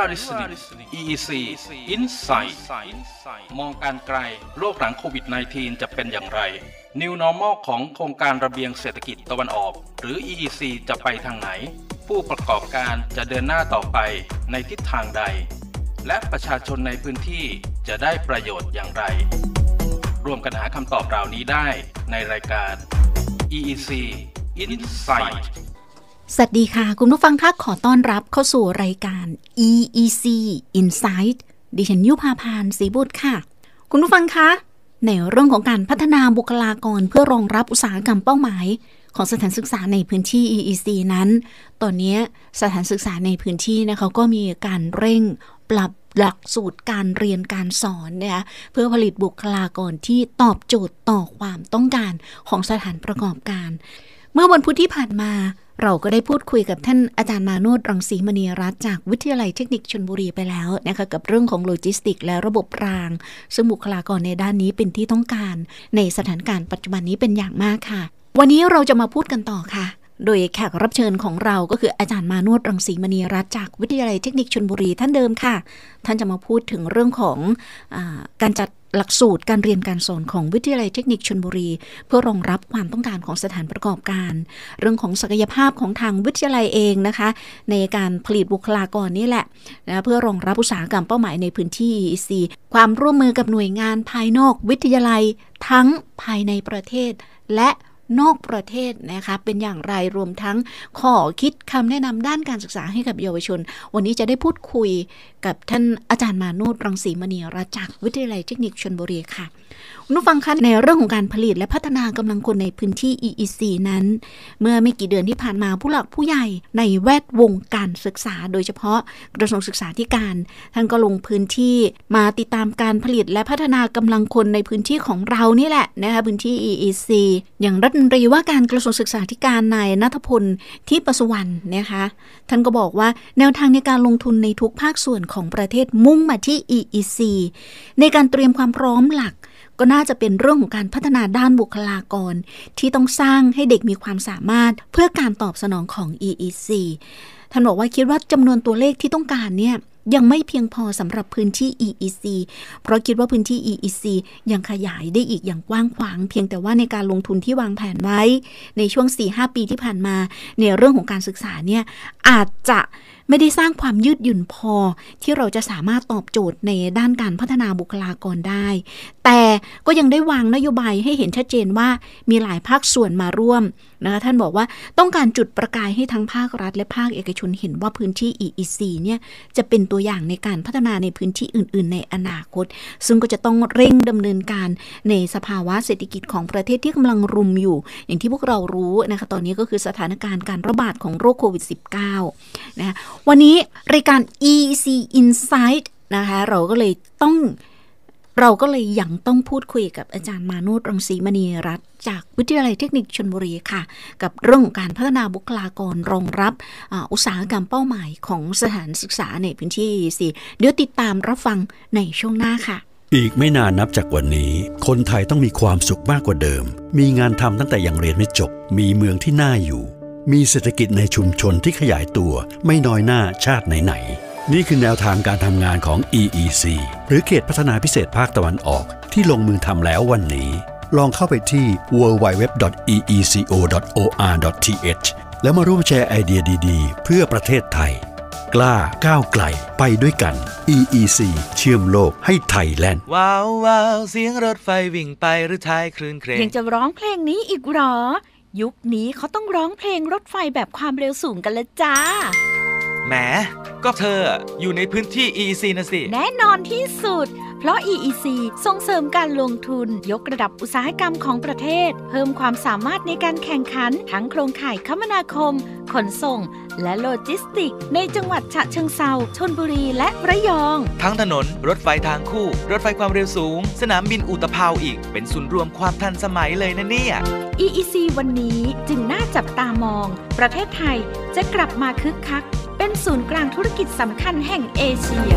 are listening EEC Insight มองการไกล โลกหลังโควิด -19 จะเป็นอย่างไร New Normal ของโครงการระเบียงเศรษฐกิจตะวันออก หรือ EEC จะไปทางไหน ผู้ประกอบการจะเดินหน้าต่อไปในทิศทางใด และประชาชนในพื้นที่จะได้ประโยชน์อย่างไร ร่วมกันหาคำตอบเหล่านี้ได้ในรายการ EEC Insight สวัสดีค่ะ คุณผู้ฟังทักขอต้อนรับเข้าสู่รายการ EEC Insight ดิฉันยุพาพานศรีบุตรค่ะ คุณผู้ฟังคะ ในเรื่องของการพัฒนาบุคลากรเพื่อรองรับอุตสาหกรรมเป้าหมาย ของสถานศึกษาในพื้นที่ EEC นั้น ตอนนี้สถานศึกษาในพื้นที่นะคะก็มีการเร่งปรับหลักสูตรการเรียนการสอนนะคะเพื่อผลิตบุคลากรที่ตอบโจทย์ต่อความต้องการของสถานประกอบการ เมื่อวันพุธที่ผ่านมา เราก็ได้พูดคุยกับท่านอาจารย์มาโนชรังสีมณีรัตน์จากวิทยาลัยเทคนิคชลบุรีไปแล้วนะคะกับเรื่องของโลจิสติก และระบบราง ซึ่งบุคลากรในด้านนี้เป็นที่ต้องการ ในสถานการณ์ปัจจุบันนี้เป็นอย่างมากค่ะ วันนี้เราจะมาพูดกันต่อค่ะโดยแขกรับเชิญของเราก็คืออาจารย์มาโนชรังสีมณีรัตน์จากวิทยาลัยเทคนิคชลบุรีท่านเดิมค่ะ ท่านจะมาพูดถึงเรื่องของอการจัด หลักสูตรการเรียนการสอนของวิทยาลัยเทคนิคชนบุรี เพื่อรองรับความต้องการของสถานประกอบการ เรื่องของศักยภาพของทางวิทยาลัยเองนะคะ ในการผลิตบุคลากรนี่แหละนะเพื่อรองรับอุตสาหกรรมเป้าหมายในพื้นที่ EEC ความร่วมมือกับหน่วยงานภายนอกวิทยาลัยทั้งภายในประเทศ และ นอกประเทศนะคะเป็นอย่างไรรวมทั้งข้อคิดคำแนะนำด้านการศึกษาให้กับเยาวชน วันนี้จะได้พูดคุยกับท่านอาจารย์มาโนดรังสีมณีรัตน์จากวิทยาลัยเทคนิคชนบุรีค่ะ คุณผู้ฟังคะในเรื่องของการผลิตและพัฒนากำลังคนในพื้นที่ EEC นั้น เมื่อไม่กี่เดือนที่ผ่านมาผู้หลักผู้ใหญ่ในแวดวงการศึกษา โดยเฉพาะกระทรวงศึกษาธิการ ท่านก็ลงพื้นที่มาติดตามการผลิตและพัฒนากำลังคนในพื้นที่ของเรานี่แหละนะคะพื้นที่ EEC อย่างรัฐมนตรีว่าการกระทรวงศึกษาธิการนายนัทพลที่ประสวรรณนะคะท่านก็บอกว่าแนวทางในการลงทุนในทุกภาคส่วนของประเทศมุ่งมาที่ EEC ในการเตรียมความพร้อมหลัก ก็น่าจะเป็นเรื่องของการพัฒนาด้านบุคลากร ที่ต้องสร้างให้เด็กมีความสามารถเพื่อการตอบสนองของ EEC ท่านบอกว่าคิดว่าจำนวนตัวเลขที่ต้องการเนี่ยยังไม่เพียงพอสำหรับพื้นที่ EEC เพราะคิดว่าพื้นที่ EEC ยังขยายได้อีกอย่างกว้างขวาง เพียงแต่ว่าในการลงทุนที่วางแผนไว้ ในช่วง 4-5 ปีที่ผ่านมา ในเรื่องของการศึกษาเนี่ยอาจจะ ไม่ได้สร้างความยืดหยุ่นพอที่เราจะสามารถตอบโจทย์ในด้านการพัฒนาบุคลากรได้ แต่ก็ยังได้วางนโยบายให้เห็นชัดเจนว่ามีหลายภาคส่วนมาร่วมนะคะท่านบอกว่าต้องการจุดประกายให้ทั้งภาครัฐ และภาคเอกชนเห็นว่าพื้นที่ EEC เนี่ยจะเป็นตัวอย่างในการพัฒนาในพื้นที่อื่น ๆ ในอนาคต ซึ่งก็จะต้องเร่งดำเนินการในสภาวะเศรษฐกิจของประเทศที่กำลังรุมอยู่ อย่างที่พวกเรารู้นะคะตอนนี้ก็คือสถานการณ์การระบาดของโรคโควิด -19 นะคะ วันนี้รายการ EC Insight นะคะ เราก็เลยต้องเราก็เลยยังต้องพูดคุยกับอาจารย์มานุรังสีมณีรัตน์จากวิทยาลัยเทคนิคชนบุรีค่ะ กับเรื่องการพัฒนาบุคลากรรองรับอุตสาหกรรมเป้าหมายของสถานศึกษาในพื้นที่สิเดี๋ยวติดตามรับฟังในช่วงหน้าค่ะ อีกไม่นานนับจากวันนี้ คนไทยต้องมีความสุขมากกว่าเดิม มีงานทำตั้งแต่ยังเรียนไม่จบ มีเมืองที่น่าอยู่ มีเศรษฐกิจในชุมชนที่ขยายตัวไม่น้อยหน้าชาติไหนๆ นี่คือแนวทางการทำงานของ EEC หรือเขตพัฒนาพิเศษภาคตะวันออก ที่ลงมือทำแล้ววันนี้ ลองเข้าไปที่ www.eeco.or.th แล้วมาร่วมแชร์ไอเดียดีๆ เพื่อประเทศไทย กล้าก้าวไกลไปด้วยกัน EEC เชื่อมโลกให้ไทยแลนด์ ว้าวว้าวเสียงรถไฟวิ่งไปหรือท้ายคลื่นเครงยังจะร้องเพลงนี้อีกหรอ ยุคนี้เขาต้องร้องเพลงรถไฟแบบความเร็วสูงกันละจ้า แหม ก็เธออยู่ในพื้นที่ EEC นะสิ แน่นอนที่สุด เพราะ EEC ส่งเสริมการลงทุน ยกระดับอุตสาหกรรมของประเทศ เพิ่มความสามารถในการแข่งขัน ทั้งโครงข่ายคมนาคม ขนส่ง และโลจิสติก ในจังหวัดฉะเชิงเซาชนบุรีและระยอง ทั้งถนน รถไฟทางคู่ รถไฟความเร็วสูง สนามบินอุตภาวอีก เป็นศูนย์รวมความทันสมัยเลยนะเนี่ย EEC วันนี้จึงน่าจับตามอง ประเทศไทยจะกลับมาคึกคัก เป็นศูนย์กลางธุรกิจสำคัญแห่งเอเชีย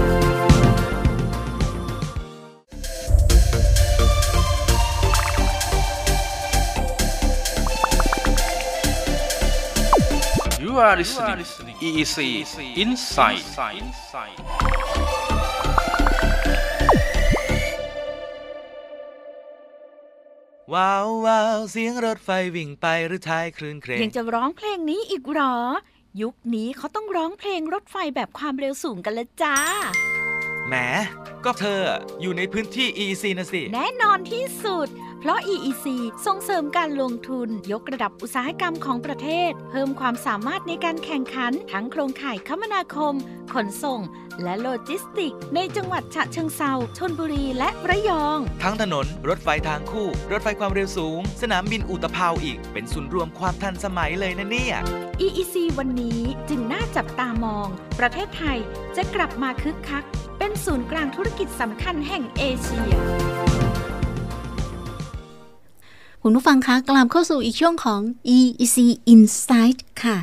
You You are listening EEC Insight ว้าวว้าวเสียงรถไฟวิ่งไปหรือท้ายคลื่นเครงยังจะร้องเพลงนี้อีกเหรอ ยุคนี้เขาต้องร้องเพลงรถไฟแบบความเร็วสูงกันละจ้า แหม ก็เธออยู่ในพื้นที่ EEC นะสิ แน่นอนที่สุด เพราะ EEC ส่งเสริมการลงทุน ยกระดับอุตสาหกรรมของประเทศ เพิ่มความสามารถในการแข่งขัน ทั้งโครงข่ายคมนาคม ขนส่ง และโลจิสติก ในจังหวัดฉะเชิงเซาชนบุรีและระยอง ทั้งถนน รถไฟทางคู่ รถไฟความเร็วสูง สนามบินอุตภาวอีก เป็นศูนย์รวมความทันสมัยเลยนะเนี่ย EEC วันนี้จึงน่าจับตามอง ประเทศไทยจะกลับมาคึกคัก เป็นศูนย์กลางธุรกิจสำคัญแห่งเอเชีย คุณผู้ฟังคะกลับเข้าสู่อีกช่วงของ EEC Insight ค่ะ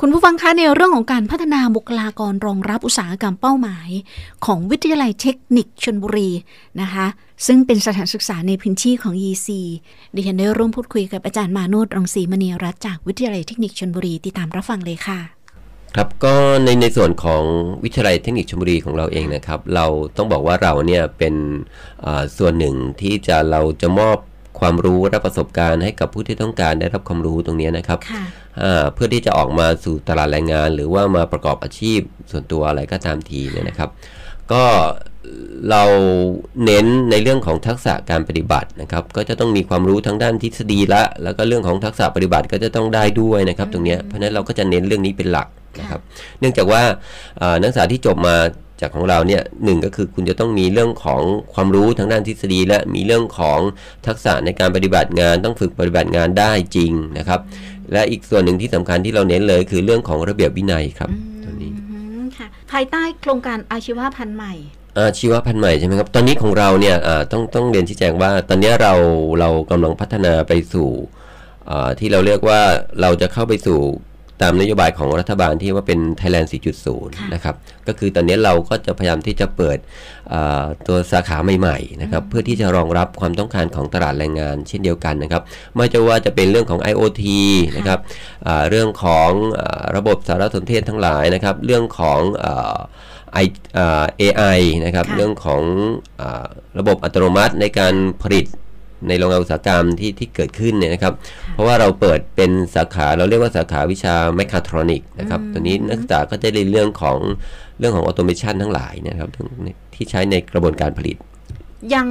คุณผู้ฟังคะในเรื่องของการพัฒนาบุคลากรรองรับอุตสาหกรรมเป้าหมาย ของวิทยาลัยเทคนิคชนบุรีนะคะซึ่งเป็นสถานศึกษาในพื้นที่ของ EC ดิฉันได้ร่วมพูดคุยกับอาจารย์มาโนดรังสีมณีรัตน์จากวิทยาลัยเทคนิคชนบุรีติดตามรับฟังเลยค่ะ ครับก็ในในส่วนของวิทยาลัยเทคนิคชลบุรีของเราเองนะครับ เราต้องบอกว่าเราเนี่ยเป็นส่วนหนึ่งที่จะเราจะมอบ ความรู้และประสบการณ์ให้กับผู้ที่ต้องการได้รับความรู้ตรงนี้นะครับค่ะอ่าเพื่อที่จะออกมาสู่ตลาดแรงงาน หรือว่ามาประกอบอาชีพส่วนตัวอะไรก็ตามทีเนี่ยนะครับ ก็เราเน้นในเรื่องของทักษะการปฏิบัตินะครับ ก็จะต้องมีความรู้ทั้งด้านทฤษฎีละ แล้วก็เรื่องของทักษะปฏิบัติก็จะต้องได้ด้วยนะครับ ตรงเนี้ยเพราะฉะนั้นเราก็จะเน้นเรื่องนี้เป็นหลักนะครับ เนื่องจากว่าอ่านักศึกษาที่จบมา จากของเราเนี่ยหนึ่งก็คือคุณจะต้องมีเรื่องของความรู้ทางด้านทฤษฎี และมีเรื่องของทักษะในการปฏิบัติงานต้องฝึกปฏิบัติงานได้จริงนะครับ และอีกส่วนหนึ่งที่สำคัญที่เราเน้นเลย คือเรื่องของระเบียบวินัยครับตัวนี้อืมค่ะภายใต้โครงการอาชีวะพันธุ์ใหม่อาชีวะพันธุ์ใหม่ใช่ไหมครับ ตอนนี้ของเราเนี่ยอ่าต้องต้องเรียนชี้แจงว่า ตอนนี้เราเรากำลังพัฒนาไปสู่อ่าที่เราเรียกว่าเราจะเข้าไปสู่ ตามนโยบายของรัฐบาลที่ว่าเป็น Thailand 4.0 นะครับ ก็คือตอนนี้เราก็จะพยายามที่จะเปิดอ่าตัวสาขาใหม่ๆนะครับเพื่อที่จะรองรับความต้องการของตลาดแรงงานเช่นเดียวกันนะครับ ไม่จะว่าจะเป็นเรื่องของ IoT นะครับอ่าเรื่องของอาระบบสารสนเทศทั้งหลายนะครับ เรื่องของอ่าไอเอ่อ AI นะครับค่ะเรื่องของอาระบบอัตโนมัติในการผลิต ในโรงงานอุตสาหกรรมที่ที่เกิดขึ้นเนี่ยนะครับ เพราะว่าเราเปิดเป็นสาขาเราเรียกว่าสาขาวิชาแมคคาทรอนิกนะครับตัวนี้นักศึกษาก็จะได้เรื่องของเรื่องของ automation ทั้งหลายเนะครับที่ใช้ในกระบวนการผลิตอย่าง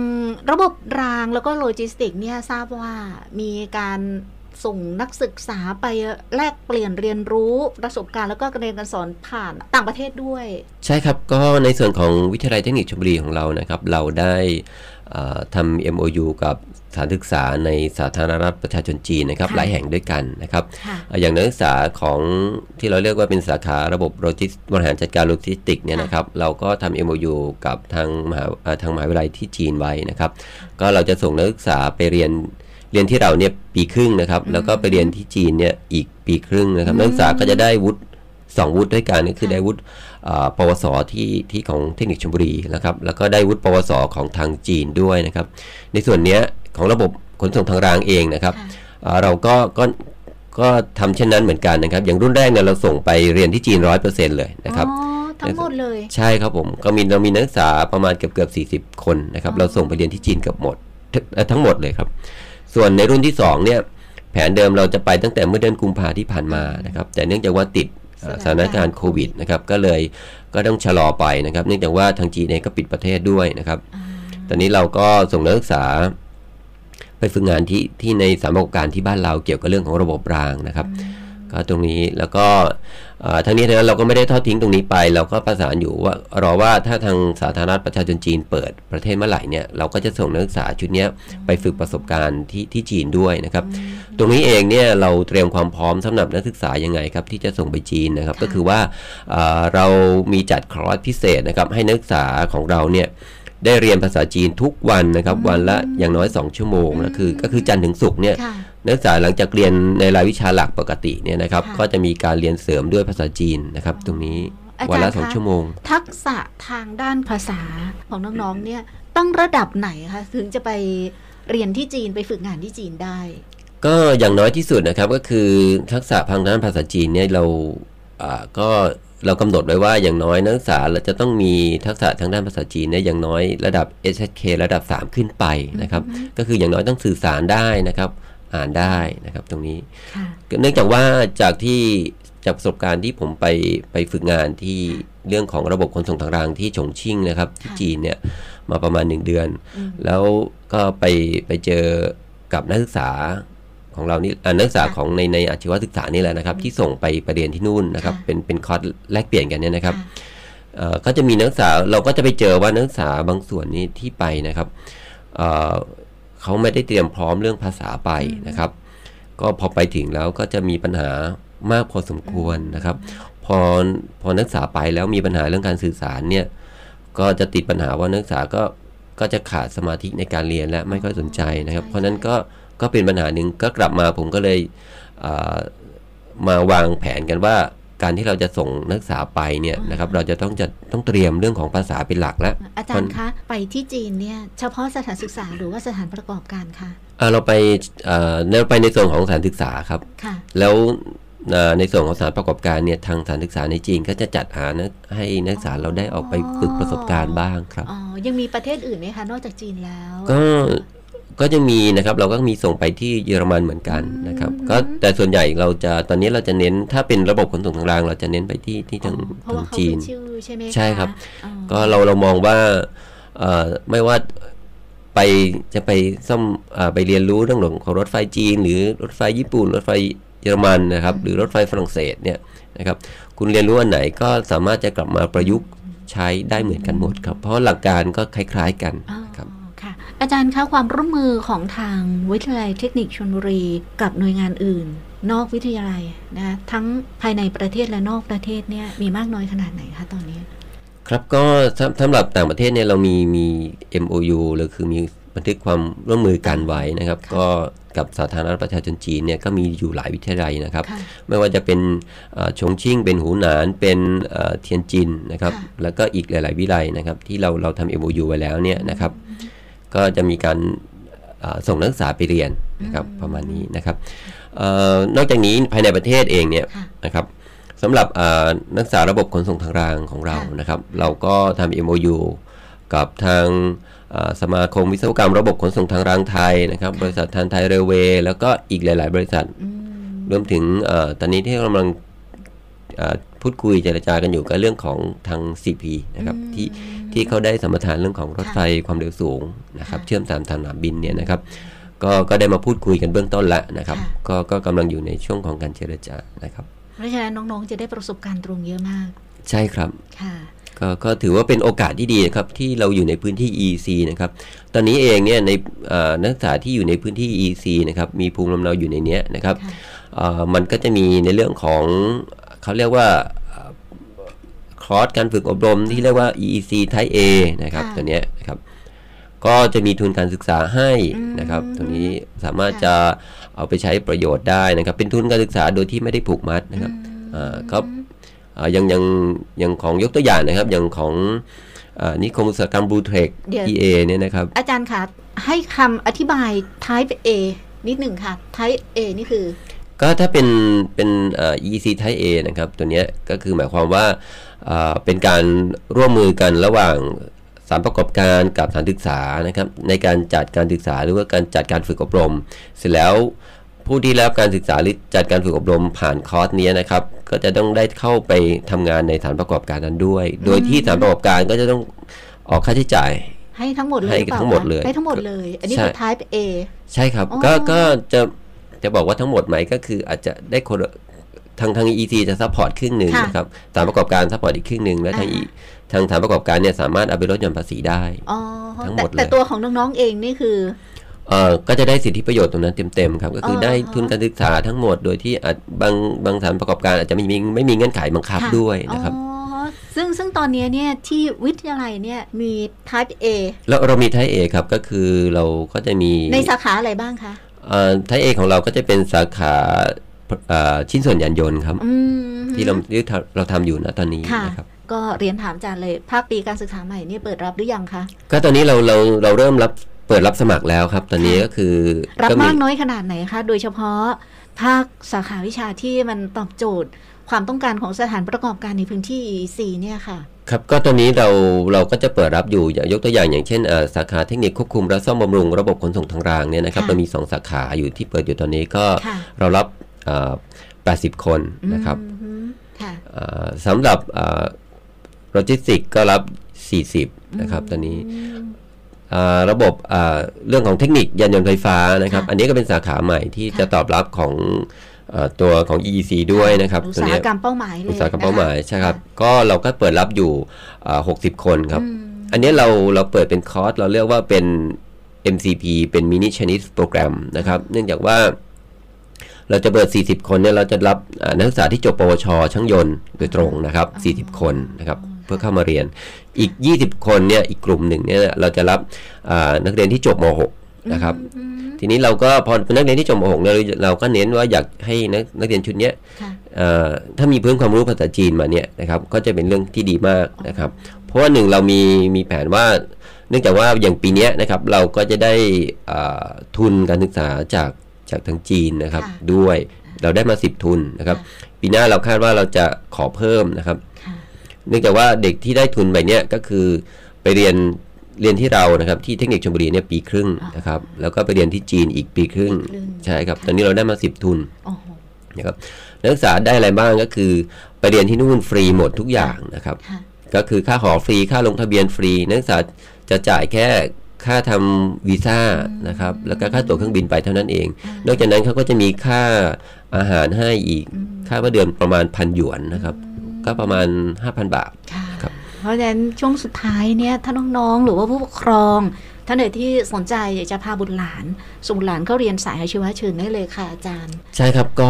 ระบบรางแล้วก็โลจิสติกเนี่ยทราบว่ามีการส่งนักศึกษาไปแลกเปลี่ยนเรียนรู้ประสบการณ์แล้วก็การเรียนการสอนผ่านต่างประเทศด้วย ใช่ครับก็ในส่วนของวิทยาลัยเทคนิคชลบุรีของเรานะครับ เราได้อ่า ทำ MOU กับสถานศึกษาในสาธารณรัฐประชาชนจีนนะครับค่ะหลายแห่งด้วยกันนะครับค่ะอ่าอย่างนักศึกษาของที่เราเรียกว่าเป็นสาขาระบบโลจิสบริหารจัดการโลจิสติกเนี่ยนะครับเราก็ทำ MOU กับทางมหาอ่าทางมหาวิทยาลัยที่จีนไว้นะครับ ก็เราจะส่งนักศึกษาไปเรียนเรียนที่เราเนี่ยปีครึ่งนะครับ แล้วก็ไปเรียนที่จีนเนี่ยอีกปีครึ่งนะครับ นักศึกษาก็จะได้วุฒิ สองวุฒิด้วยกันก็คือได้วุฒิอ่าปวสที่ที่ของเทคนิคชลบุรีนะครับแล้วก็ได้วุฒิปวสของทางจีนด้วยนะครับ ในส่วนเนี้ยของระบบขนส่งทางรางเองนะครับค่ะอ่าเราก็ก็ก็ทำเช่นนั้นเหมือนกันนะครับ อย่างรุ่นแรกเนี่ยเราส่งไปเรียนที่จีนร้อยเปอร์เซ็นต์เลยนะครับอ๋อทั้งหมดเลยใช่ครับผมก็มีเรามีนักศึกษาประมาณเกือบเกือบสี่สิบคนนะครับอ๋อเราส่งไปเรียนที่จีนเกือบหมดทั้งเอ่อทั้งหมดเลยครับ ส่วนในรุ่นที่สองเนี่ยแผนเดิมเราจะไปตั้งแต่เมื่อเดือนกุมภาที่ผ่านมานะครับ แต่เนื่องจากว่าติดเอ่อ สถานการณ์โควิดนะครับก็เลยก็ต้องชะลอไปนะครับ เนื่องจากว่าทางจีนเองก็ปิดประเทศด้วยนะครับอ่าตอนนี้เราก็ส่งนักศึกษาไปฝึกงานที่ที่ในสถานประกอบการที่บ้านเราเกี่ยวกับเรื่องของระบบรางนะครับ ก็ตรงนี้แล้วก็เอ่อ ทั้งนี้ทั้งนั้นเราก็ไม่ได้ทอดทิ้งตรงนี้ไป เราก็ประสานอยู่ว่ารอว่าถ้าทางสาธารณรัฐประชาชนจีนเปิดประเทศเมื่อไหร่เนี่ยเราก็จะส่งนักศึกษาชุดนี้ไปฝึกประสบการณ์ที่ที่จีนด้วยนะครับ ตรงนี้เองเนี่ยเราเตรียมความพร้อมสำหรับนักศึกษายังไงครับที่จะส่งไปจีนนะครับก็คือว่าเอ่อเรามีจัดคอร์สพิเศษนะครับให้นักศึกษาของเราเนี่ย ได้เรียนภาษาจีนทุกวันนะครับ วันละอย่างน้อย 2 ชั่วโมงนะคือ ก็คือจันทร์ถึงศุกร์เนี่ยค่ะนักศึกษาหลังจากเรียนในรายวิชาหลักปกติเนี่ยนะครับค่ะก็จะมีการเรียนเสริมด้วยภาษาจีนนะครับ ตรงนี้อาจารย์วันละสองคะชั่วโมง ทักษะทางด้านภาษาของน้องๆเนี่ยต้องระดับไหนคะถึงจะไปเรียนที่จีนไปฝึกงานที่จีนได้ ก็อย่างน้อยที่สุดนะครับก็คือทักษะทางด้านภาษาจีนเนี่ยเราอ่าก็ เรากำหนดไว้ว่าอย่างน้อยนักศึกษาเราจะต้องมีทักษะทางด้านภาษาจีนเนี่ยอย่างน้อยระดับ SHK ระดับ 3 ขึ้นไปนะครับ ก็คืออย่างน้อยต้องสื่อสารได้นะครับ อ่านได้นะครับตรงนี้ค่ะเนื่องจากว่าจากที่จากประสบการณ์ที่ผมไปไปฝึกงานที่เรื่องของระบบขนส่งทางรางที่ฉงชิ่งนะครับ ที่จีนเนี่ยมาประมาณ 1 เดือน แล้วก็ไปไปเจอกับนักศึกษา ของเรานี่อ่านักศึกษาของในในอาชีวศึกษานี่แหละนะครับ ที่ส่งไปไปเรียนที่นู่นนะครับค่ะเป็นเป็นคอร์สแลกเปลี่ยนกันเนี่ยนะครับค่ะเอ่อก็จะมีนักศึกษาเราก็จะไปเจอว่านักศึกษาบางส่วนนี้ที่ไปนะครับเอ่อเขาไม่ได้เตรียมพร้อมเรื่องภาษาไปนะครับ ก็พอไปถึงแล้วก็จะมีปัญหามากพอสมควรนะครับ พอพอนักศึกษาไปแล้วมีปัญหาเรื่องการสื่อสารเนี่ยก็จะติดปัญหาว่านักศึกษาก็ก็จะขาดสมาธิในการเรียนและไม่ค่อยสนใจนะครับ เพราะฉะนั้นก็ ก็เป็นปัญหาหนึ่งก็กลับมาผมก็เลยเอ่อมาวางแผนกันว่าการที่เราจะส่งนักศึกษาไปเนี่ยนะครับเราจะต้องจะต้องเตรียมเรื่องของภาษาเป็นหลักแล้ว อาจารย์คะไปที่จีนเนี่ยเฉพาะสถานศึกษาหรือว่าสถานประกอบการคะเอ่อเราไปเอ่อเราไปในส่วนของสถานศึกษาครับค่ะแล้วเอ่อในส่วนของสถานประกอบการเนี่ยทางสถานศึกษาในจีนก็จะจัดหานะให้นักศึกษาเราได้ออกไปฝึกประสบการณ์บ้างครับอ๋อยังมีประเทศอื่นไหมคะนอกจากจีนแล้ว ก็ ก็จะมีนะครับเราก็มีส่งไปที่เยอรมันเหมือนกันนะครับ ก็แต่ส่วนใหญ่เราจะตอนนี้เราจะเน้นถ้าเป็นระบบขนส่งทางราง เราจะเน้นไปที่ที่ทางเพราะทางว่าเขาจีนขึ้นชื่อใช่ไหมะใช่ครับอ๋อก็เราเรามองว่าเอ่อไม่ว่าไปจะไปซ่อมเออไปเรียนรู้เรื่องของรถไฟจีน หรือรถไฟญี่ปุ่น รถไฟเยอรมันนะครับ หรือรถไฟฝรั่งเศสเนี่ยนะครับคุณเรียนรู้อันไหนก็สามารถจะกลับมาประยุกต์ใช้ได้เหมือนกันหมดครับ เพราะหลักการก็คล้าย ๆกันอ๋อครับค่ะ อาจารย์คะความร่วมมือของทางวิทยาลัยเทคนิคชลบุรี กับหน่วยงานอื่น นอกวิทยาลัยนะคะทั้งภายในประเทศและนอกประเทศเนี่ยมีมากน้อยขนาดไหนคะตอนนี้ ครับก็สำสำหรับต่างประเทศเนี่ยเรามีมี MOU หรือคือมีบันทึกความร่วมมือกันไว้นะครับค่ะก็กับสาธารณรัฐประชาชนจีนเนี่ยก็มีอยู่หลายวิทยาลัยนะครับค่ะไม่ว่าจะเป็นเอ่อชงชิ่งเป็นหูหนานเป็นเอ่อเทียนจินนะครับค่ะแล้วก็อีกหลาย ๆ วิไลนะครับ ที่เราเราทำ MOU ไว้แล้วเนี่ยนะครับ ก็จะมีการเอ่อส่งนักศึกษาไปเรียนนะครับประมาณนี้นะครับเออนอกจากนี้ภายในประเทศเองเนี่ยค่ะนะครับสำหรับเอ่อนักศึกษาระบบขนส่งทางรางของเราค่ะนะครับ เราก็ทำ MOU กับทางเอ่อสมาคมวิศวกรรมระบบขนส่งทางรางไทยนะครับ บริษัททันไทยเรลเวย์แล้วก็อีกหลาย ๆ บริษัทอืมรวมถึงเอ่อตอนนี้ที่กำลังเอ่อ พูดคุยเจรจากันอยู่ก็เรื่องของทาง CP นะครับที่ที่เขาได้สัมปทานเรื่องของรถไฟความเร็วสูงนะครับค่ะเชื่อมตามสนามบินเนี่ยนะครับก็ก็ได้มาพูดคุยกันเบื้องต้นแล้วนะครับค่ะก็ก็กำลังอยู่ในช่วงของการเจรจานะครับ เพราะฉะนั้นน้องๆจะได้ประสบการณ์ตรงเยอะมาก ใช่ครับค่ะก็ก็ถือว่าเป็นโอกาสที่ดีนะครับที่เราอยู่ในพื้นที่ EC นะครับ ตอนนี้เองเนี่ยในเอ่อนักศึกษาที่อยู่ในพื้นที่ EC นะครับมีภูมิลำเนาอยู่ในเนี้ยนะครับค่ะเอ่อมันก็จะมีในเรื่องของ เขาเรียกว่าคอร์สการฝึกอบรมที่เรียกว่า EEC Type A นะครับค่ะตัวเนี้ยนะครับ ก็จะมีทุนการศึกษาให้นะครับอืมตัวนี้สามารถค่ะจะเอาไปใช้ประโยชน์ได้นะครับ เป็นทุนการศึกษาโดยที่ไม่ได้ผูกมัดนะครับอ่าก็เอ่ออย่างอย่างอย่างของยกตัวอย่างนะครับ อย่างของอานิคมอุตสาหกรรมบลูเทคเดี๋ยว EA เนี่ยนะครับ อาจารย์คะให้คำอธิบาย type A นิดหนึ่งค่ะ type A นี่คือ ก็ถ้าเป็นเป็นเอ่อ EC Type A นะครับ ตัวเนี้ยก็คือหมายความว่าเอ่อเป็นการร่วมมือกันระหว่างสถานประกอบการกับสถานศึกษานะครับในการจัดการศึกษาหรือว่าการจัดการฝึกอบรม เสร็จแล้วผู้ที่รับการศึกษาหรือจัดการฝึกอบรมผ่านคอร์สเนี้ยนะครับ ก็จะต้องได้เข้าไปทำงานในสถานประกอบการนั้นด้วย โดยที่สถานประกอบการก็จะต้องออกค่าใช้จ่าย ให้ทั้งหมดเลยให้หรือเปล่าทั้งหมดคะเลยให้ทั้งหมดเลย อันนี้ใช่คือ type A ใช่ครับอ๋อก็ก็จะ จะบอกว่าทั้งหมดไหมก็คืออาจจะได้คนละทางทาง EEC จะ support ครึ่งหนึ่งค่ะนะครับสถานประกอบการ support อีกครึ่งหนึ่งและทางอ่า E- ทางสถานประกอบการเนี่ยสามารถเอาไปลดหย่อนภาษีได้อ๋อทั้งหแต่มดเลยแต่ตัวของน้องๆเองนี่คือเอ่อก็จะได้สิทธิประโยชน์ตรงนั้นเต็มๆครับ ก็คือออได้ทุนการศึกษาทั้งหมดโดยที่อาจบางบางสถานประกอบการอาจจะไม่มีไม่มีเงื่อนไขบังคับค่ะด้วยนะครับอ๋อซึ่งซึ่งตอนนี้เนี่ยที่วิทยาลัยเนี่ยมี type A แล้วเรามี type A ครับก็คือเราก็จะมีในสาขาอะไรบ้างคะ type A ของเราก็จะเป็นสาขาเอ่อชิ้นส่วนยานยนต์ครับอืมที่เราที่เราทำอยู่ณตอนนี้ค่ะนะครับก็เรียนถามอาจารย์เลย ภาคปีการศึกษาใหม่เนี่ยเปิดรับหรือยังคะ ก็ตอนนี้เราเราเราเริ่มรับเปิดรับสมัครแล้วครับ ตอนนี้ก็คือ รับก็มากน้อยขนาดไหนคะ โดยเฉพาะภาคสาขาวิชาที่มันตอบโจทย์ ความต้องการของสถานประกอบการในพื้นที่ EEC เนี่ยค่ะ ครับก็ตอนนี้เราเราก็จะเปิดรับอยู่อย่างยกตัวอย่างอย่างเช่นอ่าสาขาเทคนิคควบคุมและซ่อมบำรุงระบบขนส่งทางรางเนี่ยนะครับค่ะเรามี 2 สาขาอยู่ที่เปิดอยู่ตอนนี้ก็ค่ะเรารับอ่า80 คนนะครับอืมค่ะอ่าสำหรับโลจิสติกก็รับ 40 นะครับตอนนี้อ่าระบบอ่าเรื่องของเทคนิคยานยนต์ไฟฟ้านะครับค่ะอันนี้ก็เป็นสาขาใหม่ที่ค่ะจะตอบรับของอ่า ตัวของ EEC ด้วยนะครับอุตตัวสาหเนี้ยกรรมเป้าหมายเลยอุตสาหกรรมเป้าหมายนะคะใช่ครับ ก็เราก็เปิดรับอยู่อ่า60 คนครับอืมอันนี้เราเราเปิดเป็นคอร์สเราเรียกว่าเป็น MCP เป็น Mini Chinese Program นะครับ เนื่องจากว่าเราจะเปิด 40 คนเนี่ยเราจะรับอ่านักศึกษาที่จบปวช ช่างยนต์โดยตรงนะครับ 40 คนนะครับเพื่อเข้ามาเรียนอีก 20 คนเนี่ยอีกกลุ่มหนึ่งเนี่ยเราจะรับอ่านักเรียนที่จบม .6 นะครับ ทีนี้เราก็พอเป็นนักเรียนที่จบม .6 เนี่ยเราเราก็เน้นว่าอยากให้นักนักเรียนชุดเนี้ยค่ะเอ่อถ้ามีพื้นความรู้ภาษาจีนมาเนี่ยนะครับก็จะเป็นเรื่องที่ดีมากนะครับ เพราะว่าหนึ่งเรามีมีแผนว่า เนื่องจากว่าอย่างปีเนี้ยนะครับเราก็จะได้อ่าทุนการศึกษาจากจากทางจีนนะครับค่ะด้วยเราได้มา 10 ทุนนะครับ ปีหน้าเราคาดว่าเราจะขอเพิ่มนะครับค่ะเนื่องจากว่าเด็กที่ได้ทุนไปเนี่ยก็คือไปเรียน เรียนที่เรานะครับที่เทคนิคชลบุรีเนี่ยปีครึ่งนะครับแล้วก็ไปเรียนที่จีนอีกปีครึ่งปีครึ่งใช่ครับค่ะตอนนี้เราได้มา10ทุนโอ้โหนะครับนักศึกษาได้อะไรบ้างก็คือ ไปเรียนที่นู่นฟรีหมดทุกอย่างนะครับค่ะก็คือค่าหอฟรีค่าลงทะเบียนฟรี นักศึกษาจะจ่ายแค่ค่าทำวีซ่านะครับแล้วก็ค่าตั๋วเครื่องบินไปเท่านั้นเอง นอกจากนั้นเขาก็จะมีค่าอาหารให้อีกค่าว่าเดือนประมาณพันหยวนนะครับก็ประมาณ 5,000 บาทค่ะครับ เพราะฉะนั้นช่วงสุดท้ายเนี่ยถ้าน้องๆ หรือว่าผู้ปกครองท่านไหนที่สนใจอยากจะพาบุตรหลานส่งบุตรหลานเข้าเรียนสายอาชีวะเชิญได้เลยค่ะอาจารย์ ใช่ครับก็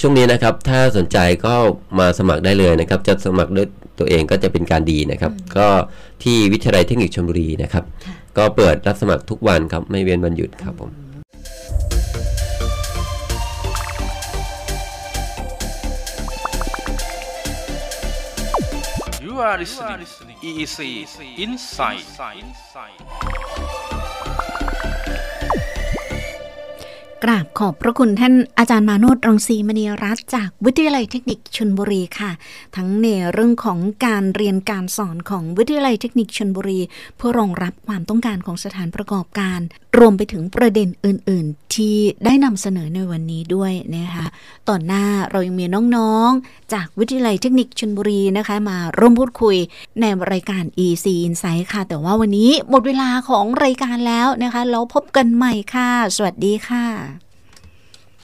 ช่วงนี้นะครับ ถ้าสนใจก็มาสมัครได้เลยนะครับ จะสมัครด้วยตัวเองก็จะเป็นการดีนะครับ ก็ที่วิทยาลัยเทคนิคชลบุรีนะครับค่ะก็เปิดรับสมัครทุกวันครับไม่เว้นวันหยุดครับผม You are listening EEC Insight กราบขอบพระคุณท่านอาจารย์มาโนดรังสีมณีรัตน์จากวิทยาลัยเทคนิคชนบุรีค่ะ ทั้งในเรื่องของการเรียนการสอนของวิทยาลัยเทคนิคชนบุรี เพื่อรองรับความต้องการของสถานประกอบการ รวมไปถึงประเด็นอื่น ๆ ที่ได้นำเสนอในวันนี้ด้วยนะคะตอนหน้าเรายังมีน้องๆ จากวิทยาลัยเทคนิคชนบุรีนะคะ มาร่วมพูดคุยในรายการ EC Insight ค่ะ แต่ว่าวันนี้หมดเวลาของรายการแล้วนะคะแล้วพบกันใหม่ค่ะ สวัสดีค่ะ